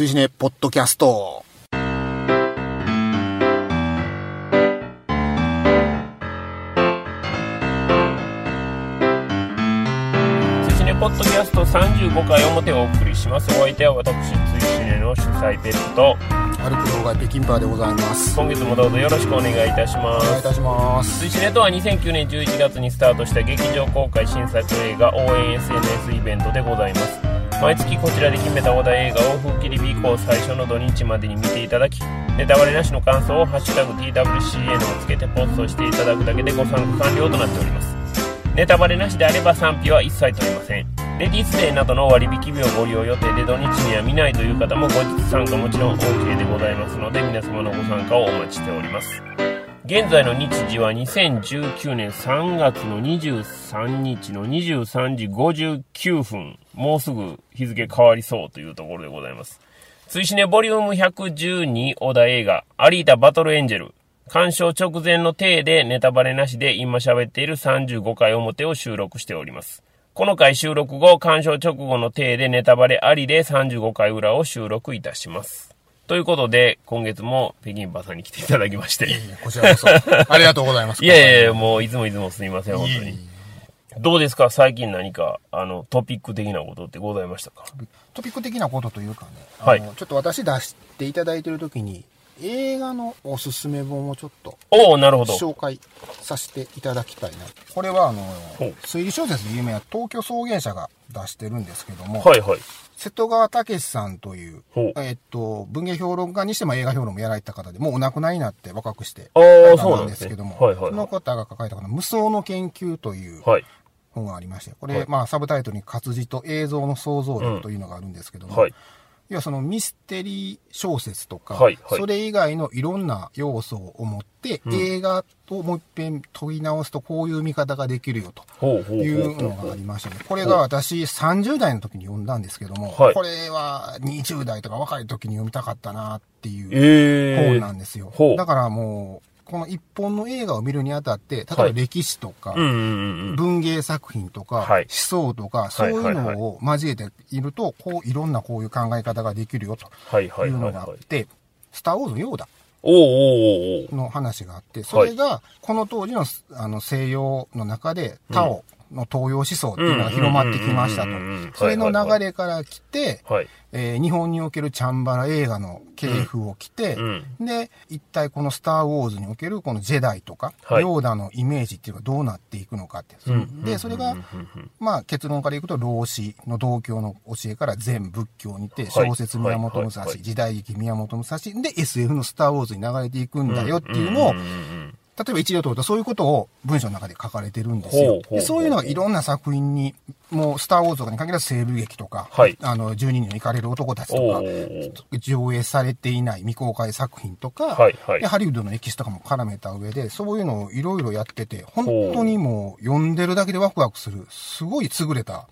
追試ねポッドキャスト。追試ねポッドキャスト35回表をお送りしますお相手は私追試ねの主催ペットと歩く動画北京パーでございます。今月もどうぞよろしくお願いいたしまお願いいすたします。追試ねとは2009年11月にスタートした劇場公開新作映画応援 SNS イベントでございます毎月こちらで決めたお題映画を風切り日以降最初の土日までに見ていただきネタバレなしの感想を「ハッシュタグ #TWCN」をつけてポストしていただくだけでご参加完了となっております。ネタバレなしであれば賛否は一切取りません。レディースデーなどの割引日をご利用予定で土日には見ないという方も後日参加もちろん OK でございますので皆様のご参加をお待ちしております。現在の日時は2019年3月の23日の23時59分もうすぐ日付変わりそうというところでございます追試ねボリューム112小田映画アリータバトルエンジェル鑑賞直前の体でネタバレなしで今喋っている35回表を収録しております。この回収録後、鑑賞直後の体でネタバレありで35回裏を収録いたします。ということで、今月も北京パさんに来ていただきまして。こちらこそ。ありがとうございます。いやいやもういつもいつもすみません、本当にいえいえ。どうですか？最近何か、あの、トピック的なことってございましたか？トピック的なことというかね、はいちょっと私出していただいてる時に、映画のおすすめ本をちょっとおおなるほど。紹介させていただきたいな。これはあの推理小説で有名な東京草原社が出してるんですけども、はいはい。瀬戸川武さんというえっと、文芸評論家にしても映画評論もやられた方で、もうお亡くなりになって若くして、あそうなんですねけども、はいはいはいその方が書かれたこの無双の研究というはい。本がありまして、これ、はいまあサブタイトルに活字と映像の想像力というのがあるんですけども、はい。要はそのミステリー小説とか、はいはいそれ以外のいろんな要素を持って、映画をもう一遍問い直すとこういう見方ができるよと。いうのがありましたね。これが私30代の時に読んだんですけども、はいこれは20代とか若い時に読みたかったなっていうええ本なんですよ。ほうだからもう、この一本の映画を見るにあたって、例えばはい。歴史とか、うんうんうんうん。文芸作品とか、はい。思想とか、そういうのを交えていると、こう、いろんなこういう考え方ができるよとはいうの。があって、スター・ウォーズのヨーダおうおうおうおうの話があって、それが、この当時のあの西洋の中で、タオの東洋思想っていうのが広まってきましたとうんうんうんうんうん。それの流れから来て、はい。えー日本におけるチャンバラ映画の系譜を来て、うんで、一体このスター・ウォーズにおけるこのジェダイとか、はいヨーダのイメージっていうのがどうなっていくのかって。んで、それが、まあ結論からいくと、老子の道教の教えから全仏教にて、はい小説宮本武蔵、時代劇宮本武蔵、で SF のスター・ウォーズに流れていくんだよっていうのを、んんん例えば一例を取るとそういうことを文章の中で書かれてるんですよ。そういうのがいろんな作品に、もうスター・ウォーズとかに限らず西部劇とか、はい。あの、12人の行かれる男たちとか上映されていない未公開作品とか、はいはい。でハリウッドの歴史とかも絡めた上で、そういうのをいろいろやってて、本当にもう読んでるだけでワクワクする、すごい優れた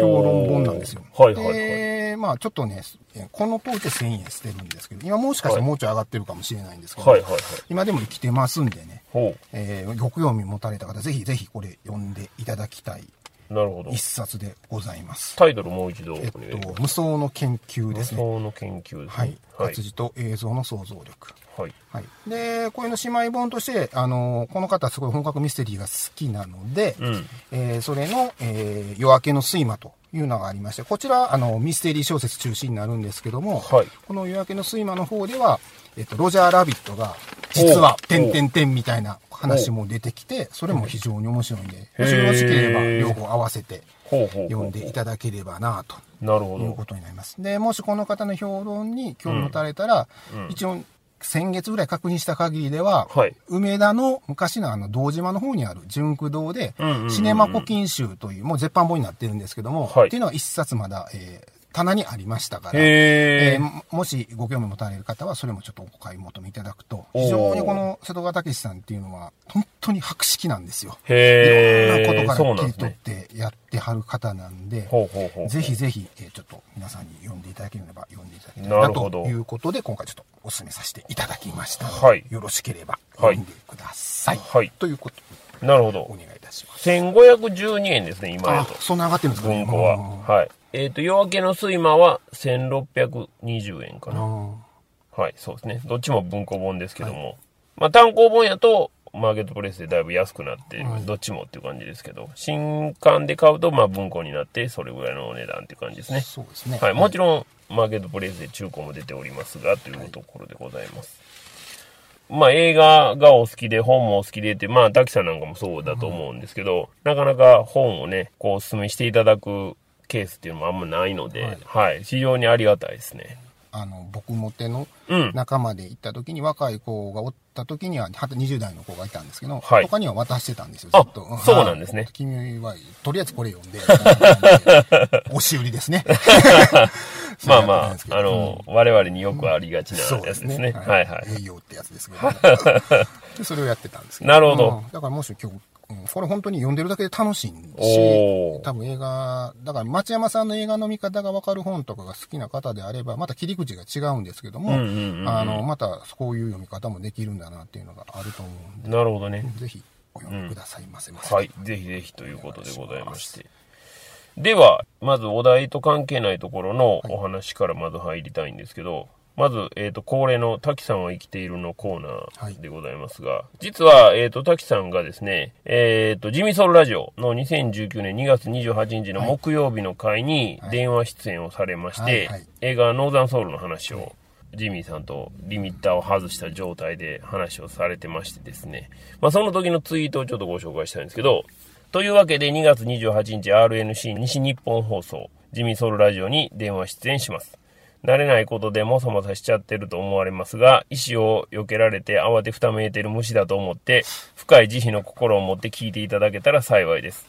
評論本なんですよ。はいはいはい。で、まあちょっとね、えこの当時で1000円してるんですけど、今もしかしたらもうちょい上がってるかもしれないんですけど、はいはいはい。今でも生きてますんでね、ほえーご興味持たれた方、ぜひぜひこれ読んでいただきたいう。なるほど一。冊でございます。タイトルもう一度お願えっいします。と、無双の研究ですね。無双の研究ですはいね。。はい活。字と映像の想像力。はい。はい。で、これの姉妹本として、あの、この方すごい本格ミステリーが好きなので、うんえーそれの、えー夜明けの睡魔というのがありまして、こちら、あの、ミステリー小説中心になるんですけども、はいこの夜明けの睡魔の方では、えっと、ロジャー・ラビットが、実は、てんてんてんみたいな話も出てきて、それも非常に面白いんで、もしよろしければ、両方合わせて。読んでいただければなと。いうことになります。で、もしこの方の評論に興味持たれたら、一応、先月ぐらい確認した限りでは、はい。梅田の昔のあの道島の方にある純駆堂で、シネマ古今集という、もう絶版本になってるんですけども、はい。っていうのが一冊まだ、えー棚にありましたから、えーももしご興味持たれる方は、それもちょっとお買い求めいただくと、非常にこの瀬戸川武さんっていうのは、本当に博識なんですよ。いろんなことから切り取ってやってはる方なんで。ぜひぜひ、えーちょっと皆さんに読んでいただければ読んでいただきたいななるほどということで、今回ちょっとお勧めさせていただきましたはいよろしければはい読んでください。はいということで、なるほどお。願いいたします。1512円ですね、今と。、そんな上がってるんですかね。は。はい。えっ、と、夜明けの睡魔は1620円かな。あはい、そうですね。どっちも文庫本ですけども。まあ、単行本やと、マーケットプレイスでだいぶ安くなって、はいどっちもっていう感じですけど、新刊で買うと、まあ、文庫になって、それぐらいのお値段っていう感じですあね。そうですね。はい、もちろん、マーケットプレイスで中古も出ておりますが、というところでございます。まあ、映画がお好きで、本もお好きでって、まあ、滝さんなんかもそうだと思うんですけど、なかなか本をね、こう、お勧めしていただくケースっていうのもあんまないので、はいはい、非常にありがたいですね。あの、僕も手のうん。仲間で行った時に、若い子がおった時には、はた20代の子がいたんですけど、はい他には渡してたんですよ、あずっと。そうなんですねはい君は、とりあえずこれ読んで、押し売りですね。まあまあ、どあの、我々によくありがちなやつですね。ですね。はいはい。営業ってやつですけど、でそれをやってたんですけど。なるほどうんだからもし今日、うんこれ本当に読んでるだけで楽しいし多分映画、だから町山さんの映画の見方がわかる本とかが好きな方であれば、また切り口が違うんですけども、うんうんうんうんあの、またこういう読み方もできるんだなっていうのがあると思うんで、なるほどね。ぜひお読みくださいませませ。はい。ぜひぜひということでございまして。では、まずお題と関係ないところのお話からまず入りたいんですけど、まず、えっ、と、恒例の滝さんは生きているのコーナーでございますが、実は、えっ、と、滝さんがですね、えっ、と、ジミソルラジオの2019年2月28日の木曜日の回に電話出演をされまして、はいはい映画ノーザンソウルの話を、ジミーさんとリミッターを外した状態で話をされてましてですね。まあその時のツイートをちょっとご紹介したいんですけど、というわけで2月28日 RNC 西日本放送、ジミーソウルラジオに電話出演します。慣れないことでもさもさしちゃってると思われますが、意志を避けられて慌てふためいてる虫だと思って、深い慈悲の心を持って聞いていただけたら幸いです。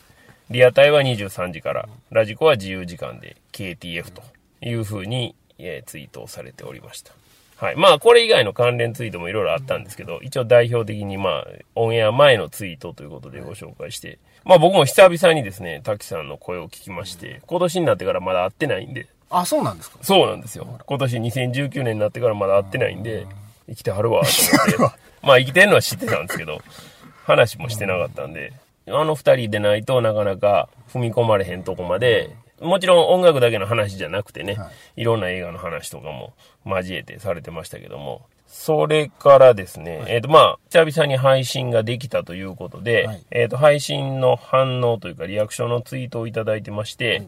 リアタイは23時から、ラジコは自由時間で KTF というふうに、えーツイートをされておりました。はい。まあ、これ以外の関連ツイートもいろいろあったんですけど、一応代表的にまあ、オンエア前のツイートということでご紹介して、まあ僕も久々にですね、滝さんの声を聞きまして、今年になってからまだ会ってないんで、あ、そうなんですか。そうなんですよ。今年2019年になってからまだ会ってないんで、生きてはるわ、と思って。まあ生きてんのは知ってたんですけど、話もしてなかったんで、あの二人でないとなかなか踏み込まれへんとこまで、もちろん音楽だけの話じゃなくてね、、はい。ろんな映画の話とかも交えてされてましたけども、それからですね、えっ、とまあ、久々に配信ができたということで、はい。えっ、と、配信の反応というかリアクションのツイートをいただいてまして、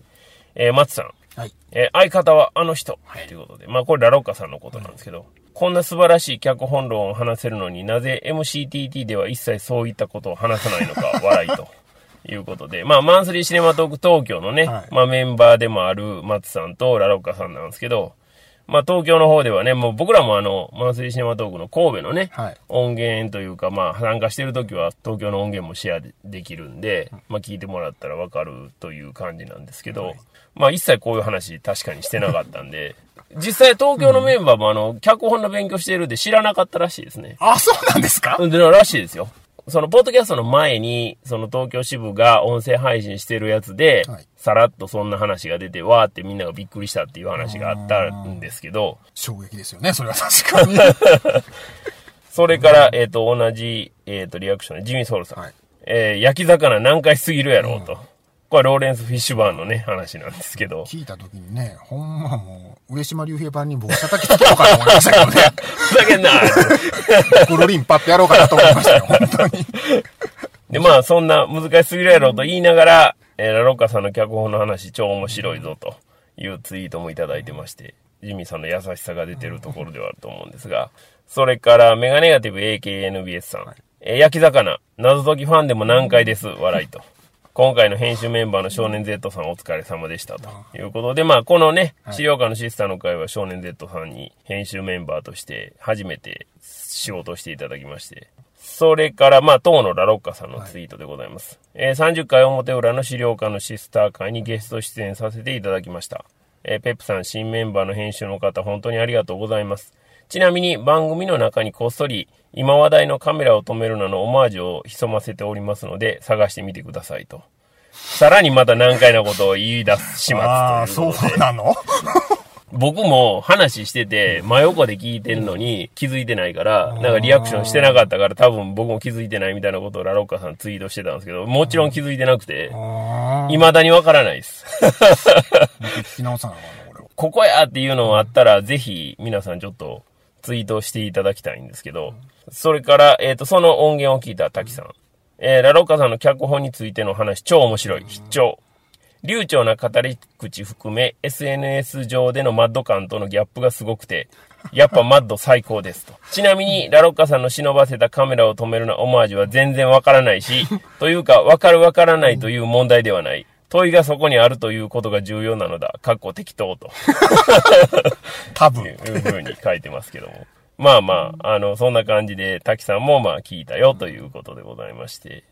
えー松さん、はい。えー相方はあの人、ということで、まあこれラロッカさんのことなんですけど、こんな素晴らしい脚本論を話せるのになぜ MCTT では一切そういったことを話さないのか笑いと。いうことで、まあ、マンスリーシネマトーク東京のね、はい。まあ、メンバーでもある松さんとラロッカさんなんですけど、まあ、東京の方ではね、もう僕らもあの、マンスリーシネマトークの神戸のね、はい。音源というか、まあ、参加してる時は東京の音源もシェアでできるんで、まあ、聞いてもらったらわかるという感じなんですけど、まあ、一切こういう話確かにしてなかったんで、実際東京のメンバーもあの、脚本の勉強してるって知らなかったらしいですね。あ、そうなんですか？うんで、らしいですよ。その、ポッドキャストの前に、その東京支部が音声配信してるやつで、はいさらっとそんな話が出て、わーってみんながびっくりしたっていう話があったんですけど、衝撃ですよね、それは確かに。それから、えっ、と、同じ、えっ、と、リアクションで、ジミー・ソウルさん。はいえー焼き魚何回すぎるやろうと。これはローレンス・フィッシュバーンのね、話なんですけど。聞いた時にね、ほんまもう、上島竜兵版に僕叩きつけようかと思いましたけどね。ふざけんなくるりんパってやろうかなと思いましたよ、本当に。で、まあ、そんな難しすぎるやろうと言いながら、えーラロッカさんの脚本の話超面白いぞというツイートもいただいてまして、ジミーさんの優しさが出てるところではあると思うんですが、それから、メガネガティブ AKNBS さん、えー焼き魚、謎解きファンでも難解です、笑いと。今回の編集メンバーの少年 Z さんお疲れ様でしたということで、まあ、このね、資料館のシスターの会は少年 Z さんに編集メンバーとして初めて仕事をしていただきまして、それから、まあ、当のラロッカさんのツイートでございます。えー30回表裏の資料館のシスター会にゲスト出演させていただきました。えーペップさん新メンバーの編集の方、本当にありがとうございます。ちなみに番組の中にこっそり今話題のカメラを止めるなのオマージュを潜ませておりますので探してみてくださいと。さらにまた難解なことを言い出す始末とああ、そ。うなの？僕も話してて、真横で聞いてるのに気づいてないから、なんかリアクションしてなかったから多分僕も気づいてないみたいなことをラロッカさんツイートしてたんですけど、もちろん気づいてなくて、あ未だにわからないです。聞き直さなあかんな、こ。ここやっていうのがあったら、ぜひ皆さんちょっとツイートしていただきたいんですけど、それから、えっ、と、その音源を聞いた滝さん。えーラロッカさんの脚本についての話、超面白い。必聴。流暢な語り口含め、SNS 上でのマッド感とのギャップがすごくて、やっぱマッド最高ですと。ちなみに、ラロッカさんの忍ばせたカメラを止めるなオマージュは全然わからないし、というか、わかるわからないという問題ではない。問いがそこにあるということが重要なのだ。かっこ適当と。多分。いうふうに書いてますけども。まあまあ、あの、そんな感じで、滝さんもまあ聞いたよということでございまして。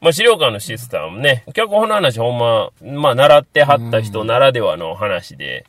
まあ資料館のシスタムね、脚本の話ほんま、まあ習ってはった人ならではの話で、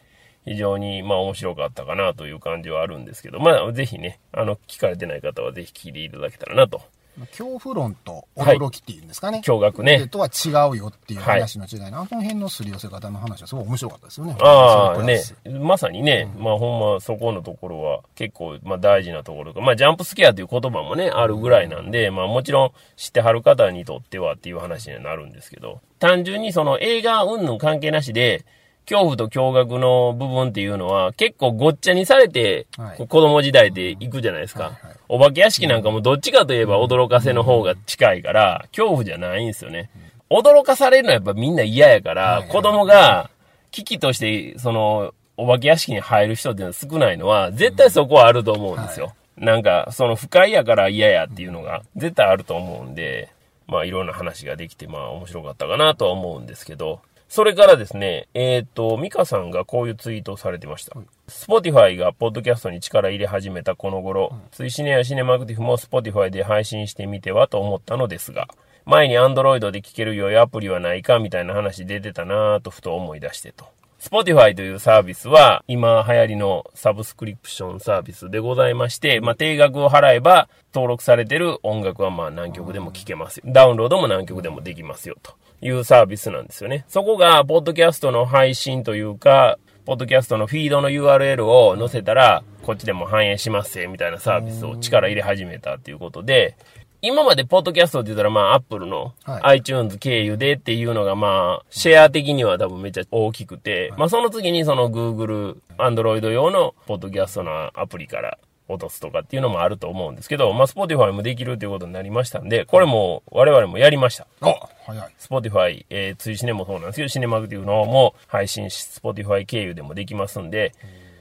非常にまあ面白かったかなという感じはあるんですけど、まあぜひね、あの、聞かれてない方はぜひ聞いていただけたらなと。恐怖論と驚きっていうんですかね。驚愕ねでとは違うよっていう話の違いの、あの辺のすり寄せ方の話はすごい面白かったですよね。ああ、ね。まさにね、まあほんまそこのところは結構まあ大事なところか。まあジャンプスケアという言葉もね、あるぐらいなんで、まあもちろん知ってはる方にとってはっていう話にはなるんですけど、単純にその映画云々関係なしで、恐怖と驚愕の部分っていうのは結構ごっちゃにされて、はい子供時代で行くじゃないですか。はいはいお化け屋敷なんかもどっちかといえば驚かせの方が近いから、恐怖じゃないんですよね。驚かされるのはやっぱみんな嫌やから、子供が危機として、その、お化け屋敷に入る人っていうのは少ないのは、絶対そこはあると思うんですよ。なんか、その不快やから嫌やっていうのが絶対あると思うんで、まあいろんな話ができて、まあ面白かったかなとは思うんですけど、それからですね、えっ、と、ミカさんがこういうツイートをされてました。Spotify がポッドキャストに力入れ始めたこの頃、ツイシネやシネマクティフも Spotify で配信してみてはと思ったのですが、前に Android で聴けるようアプリはないかみたいな話出てたなぁとふと思い出してと。Spotify というサービスは今流行りのサブスクリプションサービスでございまして、まあ、定額を払えば登録されてる音楽はまあ何曲でも聴けますよ。ダウンロードも何曲でもできますよというサービスなんですよね。そこがポッドキャストの配信というか、ポッドキャストのフィードの URL を載せたら、こっちでも反映しますよみたいなサービスを力入れ始めたっていうことで、今までポッドキャストって言ったら、まあ、アップルのはい iTunes 経由でっていうのが、まあ、シェア的には多分めっちゃ大きくて、まあ、その次にその Google、Android 用のポッドキャストのアプリから落とすとかっていうのもあると思うんですけど、まあ、Spotify もできるということになりましたんで、これも我々もやりました。あ、早い。Spotify、えー、ツイシネもそうなんですけど、シネマクティブの方も配信し、Spotify 経由でもできますんで、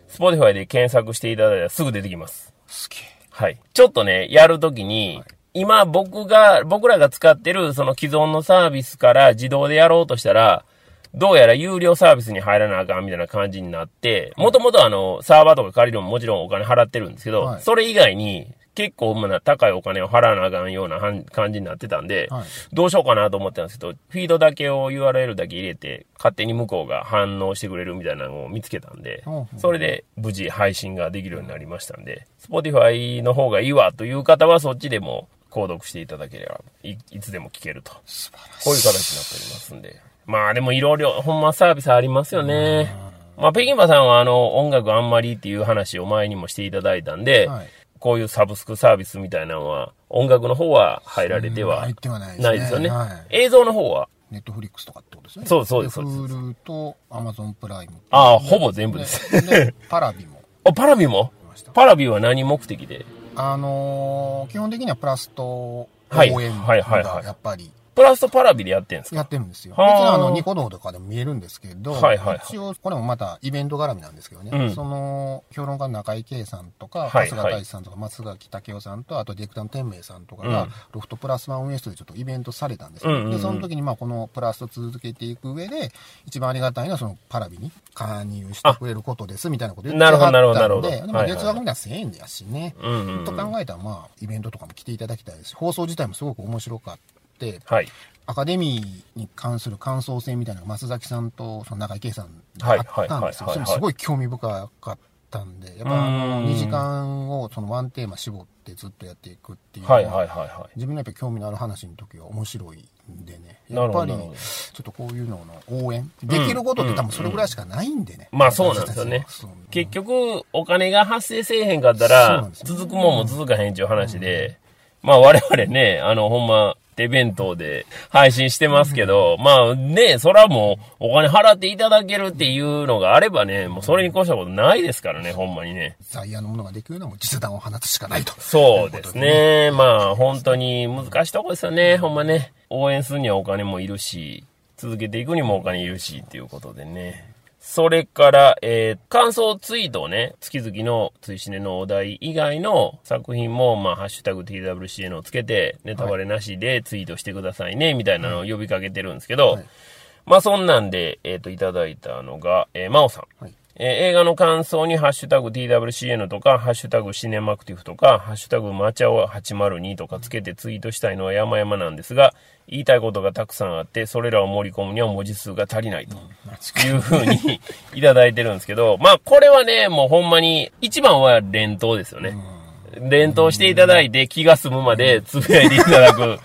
Spotify で検索していただいたらすぐ出てきます。すげえ。はい。ちょっとね、やるときに、今僕が、僕らが使ってるその既存のサービスから自動でやろうとしたら、どうやら有料サービスに入らなあかんみたいな感じになって、もともとあの、サーバーとか借りるのももちろんお金払ってるんですけど、はい。それ以外に結構まあ高いお金を払わなあかんような感じになってたんで、はい。どうしようかなと思ってたんですけど、フィードだけを URL だけ入れて、勝手に向こうが反応してくれるみたいなのを見つけたんでそれで無事配信ができるようになりましたんで、Spotify の方がいいわという方はそっちでも購読していただければい、いつでも聞けると。こういう形になっておりますんで。まあでもいろいろほんまサービスありますよね。まあ北京馬さんはあの音楽あんまりっていう話を前にもしていただいたんで、はいこういうサブスクサービスみたいなのは音楽の方は入られては入ってはないですよね。はい。映像の方は？ネットフリックスとかってことですね。そうそうですでそうです Hulu と Amazon プライム。ああ、ほぼ全部です。で、パラビも？あ、パラビもパラビは何目的で？あのー基本的にはプラスと応はい援はいはいはいがやっぱりプラスとパラビでやってんですか？やってるんですよ。別はあ。にあの、ニコ動とかでも見えるんですけど、はいはいはい。一応、これもまたイベント絡みなんですけどね、うん。その、評論家の中井圭さんとか、はい春日大志さんとか、松垣武雄さんと、あとディレクターの天明さんとかが、うん。ロフトプラスワン運営室でちょっとイベントされたんですよ、うんうんうん。で、その時にまあ、このプラスと続けていく上で、一番ありがたいのはそのパラビに加入してくれることです、みたいなこと言ってたんで、なるほどなるほどでもはいはい月額みたいな1000円やしね、うんうんうん。と考えたらまあ、イベントとかも来ていただきたいですし、放送自体もすごく面白かった。はい。アカデミーに関する感想戦みたいなのが松崎さんとその中井圭さんであったんですよ。それもすごい興味深かったたんで、やっぱうん。2時間をそのワンテーマ絞ってずっとやっていくっていうのは自分のやっぱり興味のある話の時は面白いんでね。なやっぱり、ちょっとこういうのの応援できることって多分それぐらいしかないんでね。まあそうなんですよね。結局、お金が発生せえへんかったら続くもんも続かへんっていう話で、まあ我々ね、あの、ほんま、手弁当で配信してますけど、まあね、そらもうお金払っていただけるっていうのがあればね、もうそれに越したことないですからね、ほんまにね。ザイヤーのものができるのはもう実弾を放つしかないと。そうですね。まあ本当に難しいとこですよね、ほんまね。応援するにはお金もいるし、続けていくにもお金いるしっていうことでね。それから、えー感想ツイートをね、月々の追試ねのお題以外の作品も、まあ、ハッシュタグ TWCN をつけて、ネタバレなしでツイートしてくださいね、みたいなのを呼びかけてるんですけど、はい。まあ、そんなんで、えっ、と、いただいたのが、えー、真央さん。はいえー映画の感想にハッシュタグ TWCN とか、ハッシュタグシネマクティフとか、ハッシュタグマチャオ802とかつけてツイートしたいのは山々なんですが、言いたいことがたくさんあって、それらを盛り込むには文字数が足りないというふうに いただいてるんですけど、まあこれはね、もうほんまに、一番は連投ですよね。連投していただいて気が済むまでつぶやいていただく。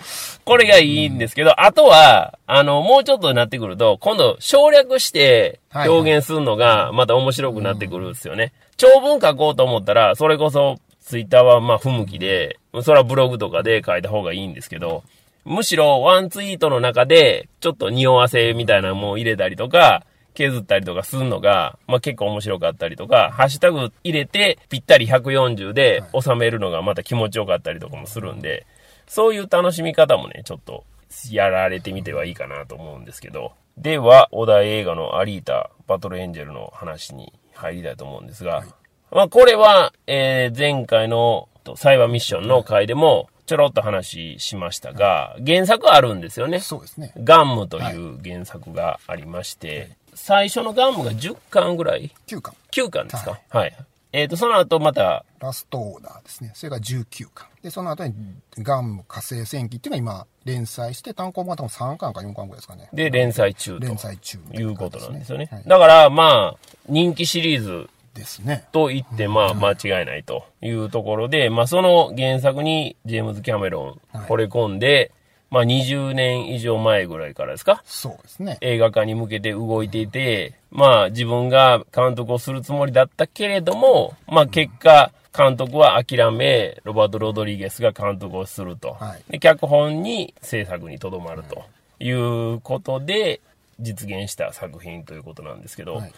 これがいいんですけど、あとは、あの、もうちょっとになってくると、今度省略して表現するのがまた面白くなってくるんですよね。長文書こうと思ったら、それこそツイッターはまあ不向きで、それはブログとかで書いた方がいいんですけど、むしろワンツイートの中で、ちょっと匂わせみたいなのも入れたりとか、削ったりとかするのが、まあ、結構面白かったりとか、ハッシュタグ入れてぴったり140で収めるのがまた気持ちよかったりとかもするんで、そういう楽しみ方もね、ちょっとやられてみてはいいかなと思うんですけど。では、お題映画のアリータ、バトルエンジェルの話に入りたいと思うんですが、まあ、これは、えー前回のとサイバーミッションの回でもちょろっと話しましたが、原作あるんですよね。そうですね。ガンムという原作がありまして、最初のガンムが10巻ぐらい？9巻。?9 巻ですか？はい。えっ、と、その後また、ラストオーダーですね。それが19巻。で、その後にガンム火星戦記っていうのが今連載して、単行本が多分3巻か4巻ぐらいですかね。で、連載中と連載中みたいうことなんですよね。はいだから、まあ、人気シリーズですね。と言って、まあ、間違いないというところで、まあ、その原作にジェームズ・キャメロンはい惚れ込んで、まあ、20年以上前ぐらいからですか？そうですね。映画化に向けて動いていて、まあ自分が監督をするつもりだったけれども、まあ結果、監督は諦め、ロバート・ロドリゲスが監督をすると。はいで脚本に制作にとどまるということで実現した作品ということなんですけど、はい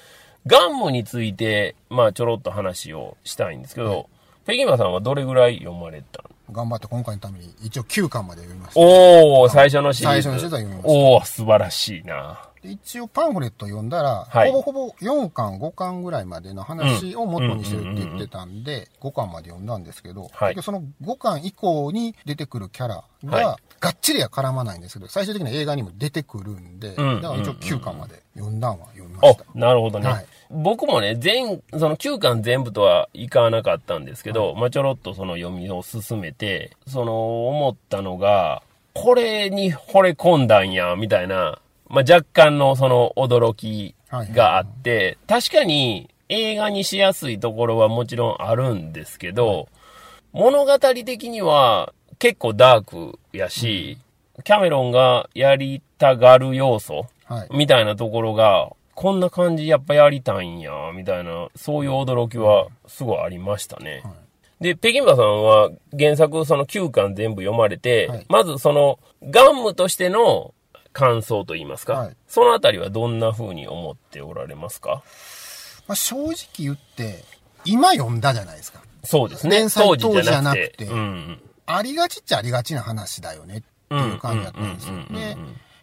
ガンムについて、まあちょろっと話をしたいんですけど、ペギマさんはどれぐらい読まれたの？頑張って今回のために一応9巻まで読みました。おー、最初のシリーズ。最初のシリーズは読みましたおー、素晴らしいな。で一応パンフレット読んだら、はい。ほぼほぼ4巻、5巻ぐらいまでの話を元にしてるって言ってたんで、5巻まで読んだんですけど、はい。その5巻以降に出てくるキャラはが、がっちりは絡まないんですけど、最終的に映画にも出てくるんで、んだから一応9巻まで読んだんは読みました。お、なるほどね。はい。僕もね、全、その9巻全部とはいかなかったんですけど、まあちょろっとその読みを進めて、その思ったのが、これに惚れ込んだんや、みたいな、まあ若干のその驚きがあって、確かに映画にしやすいところはもちろんあるんですけど、物語的には結構ダークやし、キャメロンがやりたがる要素、はい。みたいなところが、こんな感じやっぱやりたいんや、みたいな、そういう驚きはすごいありましたね。で、北京馬さんは原作その9巻全部読まれて、はい。まずそのガンムとしての感想といいますか、はいそのあたりはどんな風に思っておられますか？まあ、正直言って、今読んだじゃないですか。そうですね。連載当時じゃなくて。うん。ありがちっちゃありがちな話だよねっていう感じだったんですよ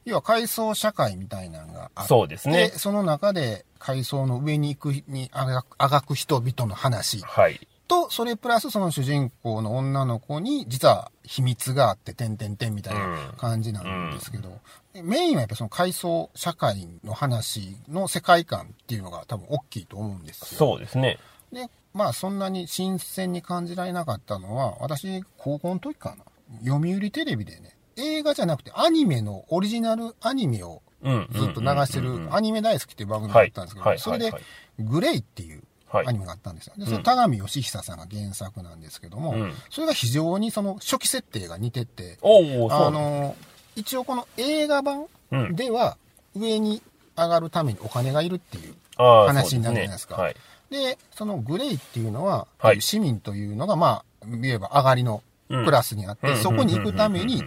要は階層社会みたいなのがあって、そうですねその中で階層の上に行くにあがく人々の話はい。と、それプラスその主人公の女の子に実は秘密があって、てんてんてんみたいな感じなんですけど、メインはやっぱその階層社会の話の世界観っていうのが多分大きいと思うんですよ。そうですね。で、まあそんなに新鮮に感じられなかったのは、私高校の時かな。読売テレビでね、映画じゃなくてアニメのオリジナルアニメをうん。ずっと流してる、アニメ大好きっていう番組だったんですけど、はいそれでグレイっていうはいアニメがあったんですよ。で、それ田上義久さんが原作なんですけども、うん。それが非常にその初期設定が似てて、あの、一応この映画版うん。では上に上がるためにお金がいるっていう話になるじゃないですか。そうね。で、そのグレイっていうのは、はい。市民というのが、まあ、言えば上がりのクラスにあって、うんそこに行くために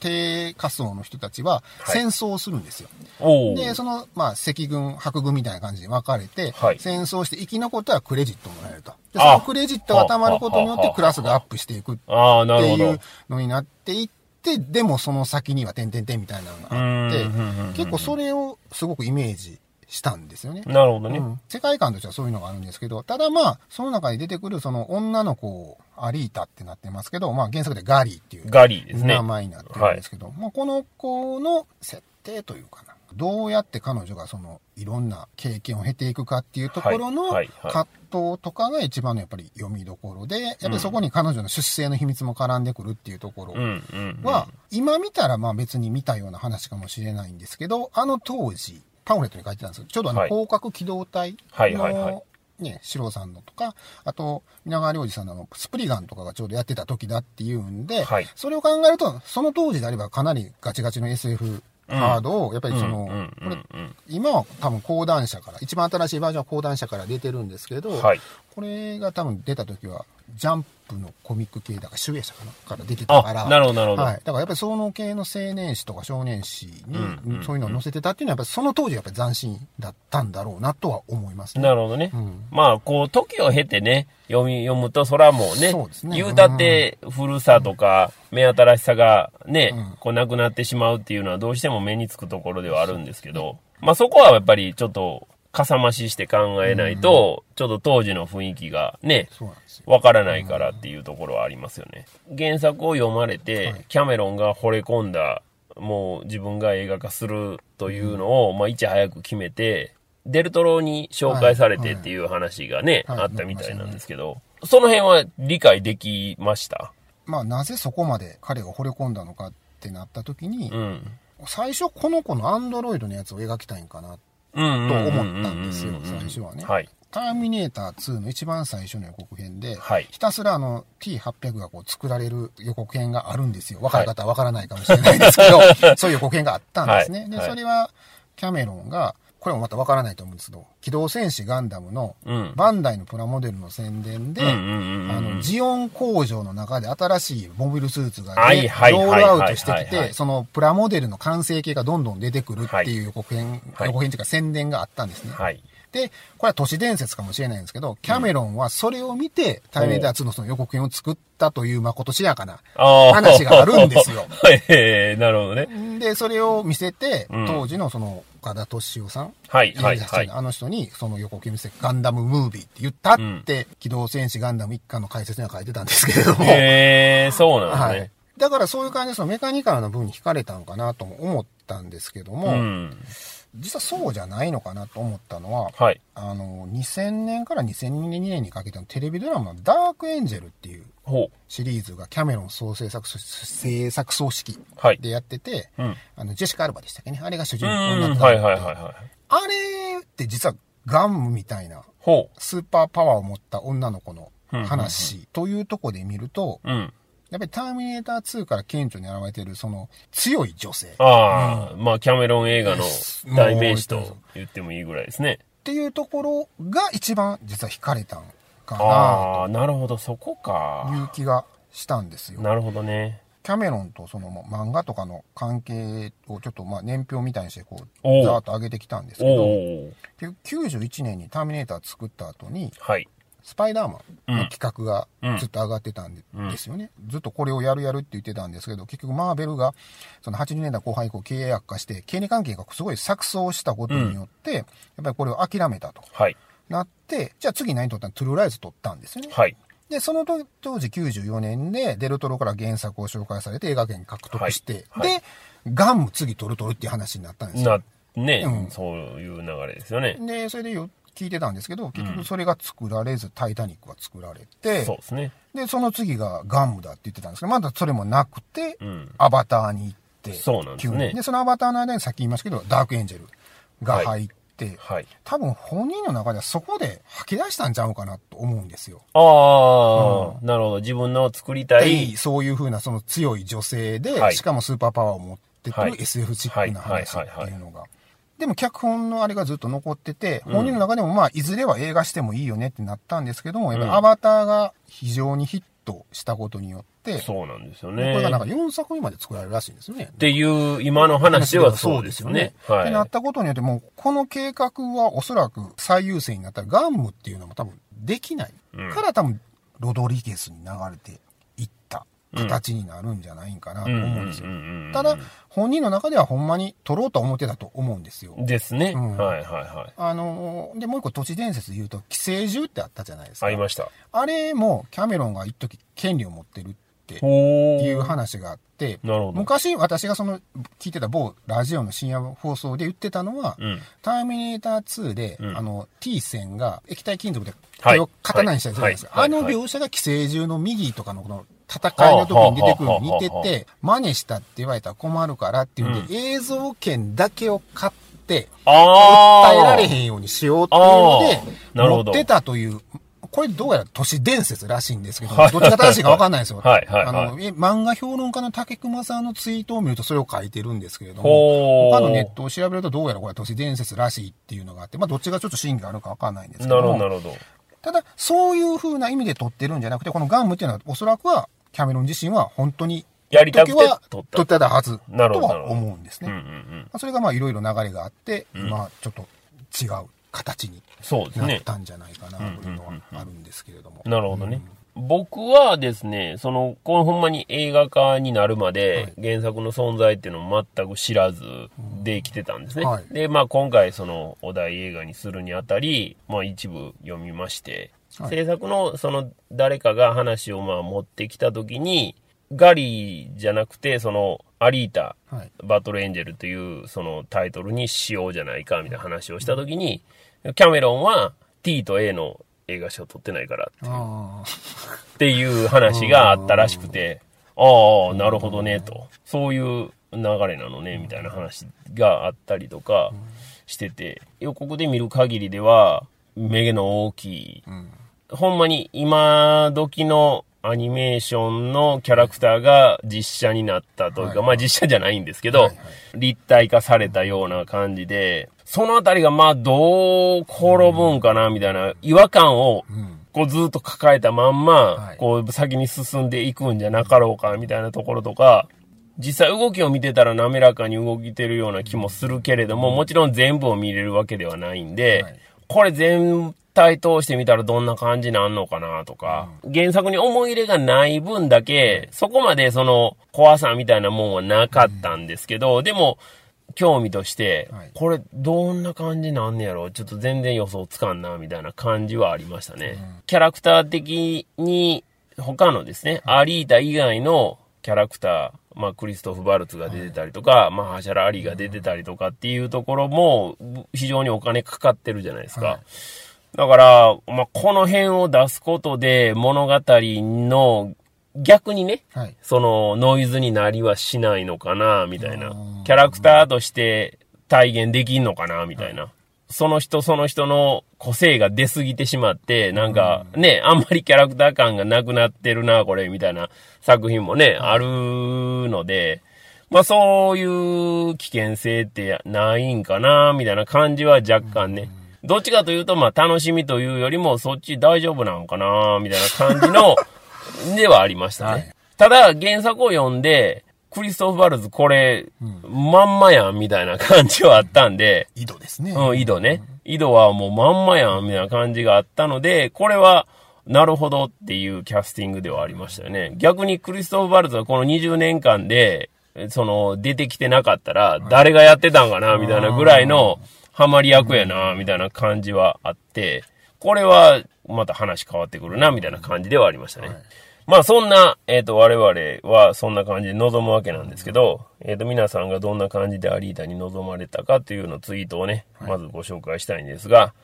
低下層の人たちははい戦争をするんですよ。おおで、その、まあ、赤軍、白軍みたいな感じで分かれて、はい戦争して生き残ったらクレジットもらえると。で、あそのクレジットが貯まることによってはあクラスがアップしていくっていう。のになっていって、でもその先には点々点みたいなのがあって結構それをすごくイメージしたんですよね。なるほどね。うん世界観としてはそういうのがあるんですけど、ただまあ、その中に出てくるその女の子、アリータってなってますけど、まあ原作でガリーっていうガリーですね。名前になってるんですけど、まあこの子の設定というかな。どうやって彼女がそのいろんな経験を経ていくかっていうところのはいはいはい葛藤とかが一番のやっぱり読みどころで、やっぱりそこに彼女の出生の秘密も絡んでくるっていうところ。は、今見たらまあ別に見たような話かもしれないんですけど、あの当時、パンフレットに書いてたんですけど、ちょうどあのはい広角機動隊はいはいはいの、ね、シロさんのとか、あと、皆川良二さんのスプリガンとかがちょうどやってた時だっていうんで、はい。それを考えると、その当時であればかなりガチガチの SF ハードを、やっぱりその、これ今は多分講談社から、一番新しいバージョンは講談社から出てるんですけど、はい。これが多分出た時は、ジャンプのコミック系だから、集英社かなから出てたから、あなるほどなるほどはい。だからやっぱりその系の青年誌とか少年誌に、そういうのを載せてたっていうのは、やっぱりその当時やっぱり斬新だったんだろうなとは思いますね。なるほどね。うんまあ、こう、時を経てね、読み、読むと、それはもうね、そうですね言うたって、古さとか、目新しさがね、うんこう、なくなってしまうっていうのは、どうしても目につくところではあるんですけど、まあ、そこはやっぱり、ちょっと、かさ増しして考えないと、ちょっと当時の雰囲気がね。わからないからっていうところはありますよね。原作を読まれて、はいキャメロンが惚れ込んだ、もう自分が映画化するというのを、まあ、いち早く決めて、デルトロに紹介されてっていう話がね、はいあったみたいなんですけど、その辺は理解できました？まあ、なぜそこまで彼が惚れ込んだのかってなった時に、うん。最初この子のアンドロイドのやつを描きたいんかなうん。と思ったんですよ、最初はね。はい。ターミネーター2の一番最初の予告編で、はいひたすらあの T800 がこう作られる予告編があるんですよ。若い方はわからないかもしれないですけど、そういう予告編があったんですね。で、はいはいそれはキャメロンが、これもまたわからないと思うんですけど、機動戦士ガンダムのうん。バンダイのプラモデルの宣伝で、あの、ジオン工場の中で新しいモビルスーツが、ロールアウトしてきて、そのプラモデルの完成形がどんどん出てくるっていう予告編、はい。予告編というか宣伝があったんですね。はい。で、これは都市伝説かもしれないんですけど、キャメロンはそれを見て、タイメーター2のその予告編を作ったという、まことしやかな話があるんですよ。はい、えーなるほどね。で、それを見せて、うん当時のその岡田敏夫さん、はいはいはいあの人にその予告編見せて、ガンダムムービーって言ったって、機動戦士ガンダム一家の解説には書いてたんですけれども、へえー、そうなんはいですね。。だからそういう感じでそのメカニカルな部分に惹かれたのかなとも思ったんですけども、うん。実はそうじゃないのかなと思ったのは、はい。あの、2000年から2002年にかけてのテレビドラマのダークエンジェルっていう。シリーズがキャメロン総制作制作総指揮はい。でやってて、うん。あの、ジェシカ・アルバでしたっけね？あれが主人う公になっん。たはいはいはいはい。あれって実はガンムみたいなほスーパーパワーを持った女の子の話というとこで見ると、う。うん。やっぱりターミネーター2から顕著に現れているその強い女性っああ、まあ、キャメロン映画の代名詞と言ってもいいぐらいですね。ていうところが一番実は惹かれたんかああ、なるほど、そこなといか。う気がしたんですよ。なるほどね。キャメロンとその漫画とかの関係をちょっとまあ年表みたいにしてこおううざーっと上げてきたんですけおどお。結局91年にターミネーター作った後にはい。スパイダーマンの企画がうん。ずっと上がってたんでですよね、ずっとこれをやるやるって言ってたんですけど結局マーベルがその80年代後半以降経営悪化して経理関係がすごい錯綜したことによって、やっぱりこれを諦めたと。はい。なってじゃあ次何撮ったのトゥルーライズ撮ったんですよね。はい。で、その当当時94年でデルトロから原作を紹介されて映画権獲得して、はい。はい。で、ガンム次撮る撮るっていう話になったんですよ。な、ね、うん。そういう流れですよね。で、それでよ聞いてたんですけど、結局それが作られず、タイタニックは作られて、そうですね。で、その次がガンムだって言ってたんですけど、まだそれもなくて、うん。アバターに行って、そうなんですねで、そのアバターの間にさっき言いましたけど、ダークエンジェルが入っって、はい。多分本人の中ではそこで吐き出したんちゃうかなと思うんですよ。ああ、なるほど。自分の作りたい。そういう風なその強い女性で、はいしかもスーパーパワーを持ってくはいる SF チックな話はいはいはいはいっていうのが。でも脚本のあれがずっと残ってて、本人の中でもまあいずれは映画してもいいよねってなったんですけども、やっぱりアバターが非常にヒットしたことによって、そうなんですよこれがなんかね。4作目まで作られるらしいんですよね。っていう、今の話ではそうですよね。はってなったことによって、もうこの計画はおそらく最優先になったらガンムっていうのも多分できない。うんから多分ロドリゲスに流れていった形になるんじゃないんかなとい。思うんですよ。んただ、本人の中ではほんまに取ろうと思ってたと思うんですよ。ですね。うんはいはいはい。あのーで、もう一個都市伝説で言うと、寄生獣ってあったじゃないですか。ありました。あれもキャメロンが一時権利を持ってるってほいう話があって、なるほど。昔私がその聞いてた某ラジオの深夜放送で言ってたのは、うん。ターミネーター2で、うんあの T 線が液体金属ではい手を刀にしたじゃないですか。あの描写が寄生獣の右とかのこの戦いの時に出てくるのに似てて、真似したって言われたら困るからっていうんで、映像権だけを買って。訴えられへんようにしようっていうので、持ってたという、これどうやら都市伝説らしいんですけど、はい。どっちが正しいかわかんないですよ。はい。はい。はい。あの、え漫画評論家の竹熊さんのツイートを見るとそれを書いてるんですけれども。他のネットを調べるとどうやらこれは都市伝説らしいっていうのがあって、まあどっちがちょっと真偽があるかわかんないんですけどなるほど、なも、るほど。ただそういう風な意味で撮ってるんじゃなくて、このガンムっていうのはおそらくはキャメロン自身は本当にやりたくて撮った撮ってたはずなるほどとは思うんですね。うんうんうまん。あそれがまあいろいろ流れがあって、ん今ちょっと違う形にそうですねなっ。たんじゃないかなというのはあるんですけれども。なるほどね。僕はですね、その、このほんまに映画化になるまはで、原作の存在っていうのを全く知らずで来てたんですね。はいで、まあ今回そのお題映画にするにあたり、まあ一部読みまして、はい制作のその誰かが話をまあ持ってきた時に、ガリーじゃなくて、その、アリータ、はい。バトルエンジェルというそのタイトルにしようじゃないかみたいな話をした時に、キャメロンは T と A の映画賞取ってないからあっていう話があったらしくて、ああ、なるほどね、と。そういう流れなのね、みたいな話があったりとかしてて、予告で見る限りでは、目の大きい、あ。うん。ほんまに今時のアニメーションのキャラクターが実写になったというか、はい。まあ実写じゃないんですけど、はいはい。立体化されたような感じで、そのあたりがまあどう転ぶんかな、みたいな違和感をうん。こうずっと抱えたまんま、はい。こう先に進んでいくんじゃなかろうか、みたいなところとか、実際動きを見てたら滑らかに動いてるような気もするけれども、もちろん全部を見れるわけではないんで、はい。これ全体通してみたらどんな感じなんのかなとか、原作に思い入れがない分だけ、そこまでその怖さみたいなもんはなかったんですけど、でも、興味としてはい、これどんな感じなんねやろ？ちょっと全然予想つかんな、みたいな感じはありましたね。キャラクター的に、他のですね、アリータ以外のキャラクター、まあ、クリストフ・バルツが出てたりとか、まあ、ハシャラ・アリが出てたりとかっていうところも、非常にお金かかってるじゃないですか。はいだから、まあ、この辺を出すことで物語の逆にね、はい。そのノイズになりはしないのかな、みたいなうん。キャラクターとして体現できんのかな、みたいな。その人その人の個性が出すぎてしまって、なんかね、あんまりキャラクター感がなくなってるな、これ、みたいな作品もね、あるので、まあそういう危険性ってないんかな、みたいな感じは若干ね。どっちかというと、まあ楽しみというよりも、そっち大丈夫なんかな、みたいな感じの、ではありましたね。はいただ、原作を読んで、クリストフ・バルズこれ、まんまやん、みたいな感じはあったんで、井戸ですね。うん、井戸ね。井戸はもうまんまやん、みたいな感じがあったので、これは、なるほどっていうキャスティングではありましたよね。逆にクリストフ・バルズはこの20年間で、その、出てきてなかったら、誰がやってたんかな、みたいなぐらいの、ハマり役やな、みたいな感じはあって、これは、また話変わってくるな、みたいな感じではありましたね。まあそんな、えっ、と、我々はそんな感じで臨むわけなんですけど、えっ、と、皆さんがどんな感じでアリータに臨まれたかというのをツイートをね、まずご紹介したいんですが、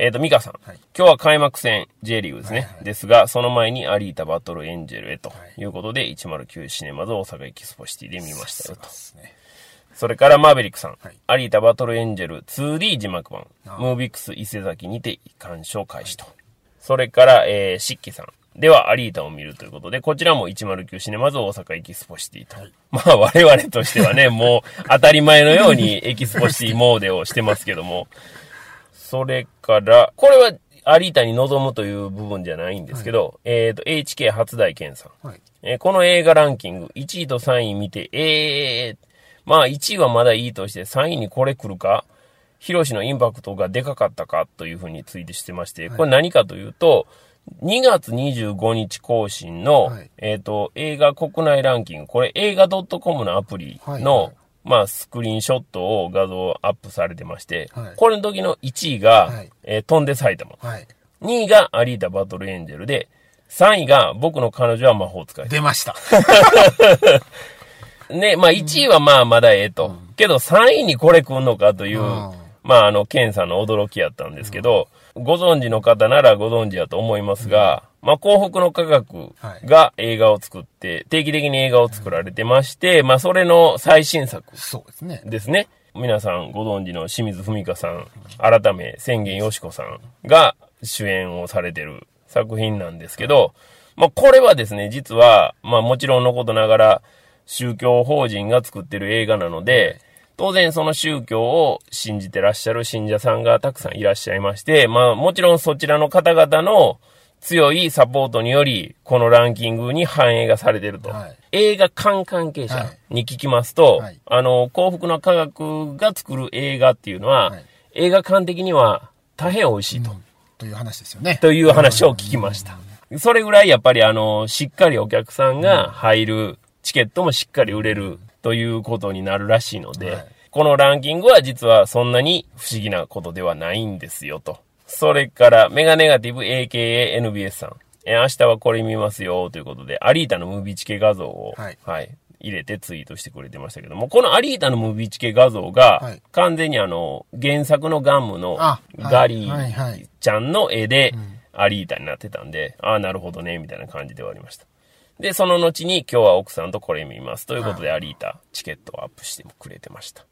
えっ、と、ミカさん、はい今日は開幕戦 J リーグですね。はいはいですが、その前にアリータバトルエンジェルへということで、109シネマズ大阪エキスポシティで見ましたよと。それからマーベリックさん。はいアリータバトルエンジェル 2D 字幕版。 MOVIX 伊勢崎にて鑑賞開始と。それから、えー、シッキさん。では、アリータを見るということで、こちらも109シネマズ大阪エキスポシティと。まあ、我々としてはね、もう当たり前のようにエキスポシティ詣でをしてますけども。それから、これはアリータに臨むという部分じゃないんですけど、えっ、と、HK 初大健さん。はい。えーこの映画ランキング、1位と3位見て、えー、まあ1位はまだいいとして、3位にこれ来るか、ヒロシのインパクトがでかかったかというふうにツイートしてまして、これ何かというと、2月25日更新の、はい。えっ、と、映画国内ランキング、これ映画 .com のアプリの、はいはいまあ、スクリーンショットを画像アップされてまして、はいこれの時の1位が、はいえー飛んで埼玉。はい。2位がアリータバトルエンジェルで、3位が僕の彼女は魔法使い。出ました。ね、まあ1位はまあまだええと。けど3位にこれ来んのかという、うんまああの、ケンさんの驚きやったんですけど、ご存知の方ならご存知やと思いますが、まあ幸福の科学が映画を作って、定期的に映画を作られてまして、まあそれの最新作そうですね。ですね。皆さんご存知の清水文香さん、改め宣言よしこさんが主演をされてる作品なんですけど、まあこれはですね、実は、まあもちろんのことながら宗教法人が作ってる映画なので、当然その宗教を信じてらっしゃる信者さんがたくさんいらっしゃいまして、まあもちろんそちらの方々の強いサポートにより、このランキングに反映がされてると。はい。映画館関係者はい。に聞きますと、はい。あの、幸福の科学が作る映画っていうのは、はい。映画館的には大変美味しいと、という話ですよね。という話を聞きました。それぐらいやっぱりあの、しっかりお客さんが入る、チケットもしっかり売れるということになるらしいので、はい。このランキングは実はそんなに不思議なことではないんですよと。それから、メガネガティブ AKANBS さん。えー明日はこれ見ますよということで、アリータのムービーチケ画像を、はい入れてツイートしてくれてましたけども、このアリータのムービーチケ画像が、はい完全にあの、原作のガンムのガリはいはいーちゃんの絵で、アリータになってたんで、ああ、なるほどね、みたいな感じではありました。で、その後に今日は奥さんとこれ見ます。ということで、アリータ、チケットをアップしてくれてました。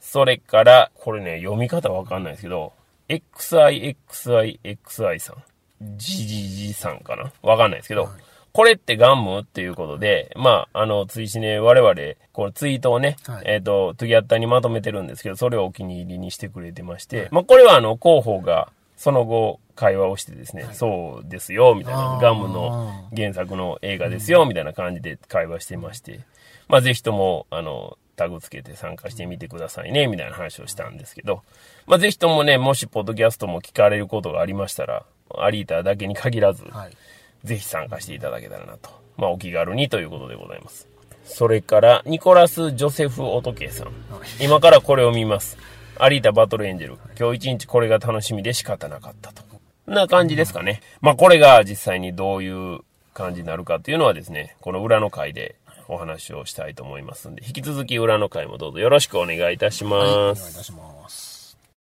それから、これね、読み方わかんないですけど、XIXIXI さん。GGG さんかな？わかんないですけど、これってガンムっていうことで、まあ、あの、追試ね、我々、このツイートをね、はい。えっ、と、トゥギャッタにまとめてるんですけど、それをお気に入りにしてくれてまして、まあ、これはあの、広報が、その後、会話をしてですね、そうですよ、みたいなガムの原作の映画ですよ、みたいな感じで会話してまして、まあ、ぜひとも、あの、タグつけて参加してみてくださいね、みたいな話をしたんですけど、まあ、ぜひともね、もし、ポッドキャストも聞かれることがありましたら、アリータだけに限らず、はい。ぜひ参加していただけたらなと。まあ、お気軽にということでございます。それから、ニコラス・ジョセフ・オトケイさん。今からこれを見ます。アリータ・バトル・エンジェル。今日一日これが楽しみで仕方なかったと。こんな感じですかね。まあ、これが実際にどういう感じになるかっていうのはですね、この裏の回でお話をしたいと思いますんで、引き続き裏の回もどうぞよろしくお願いいたしますはい。お願い。いたします。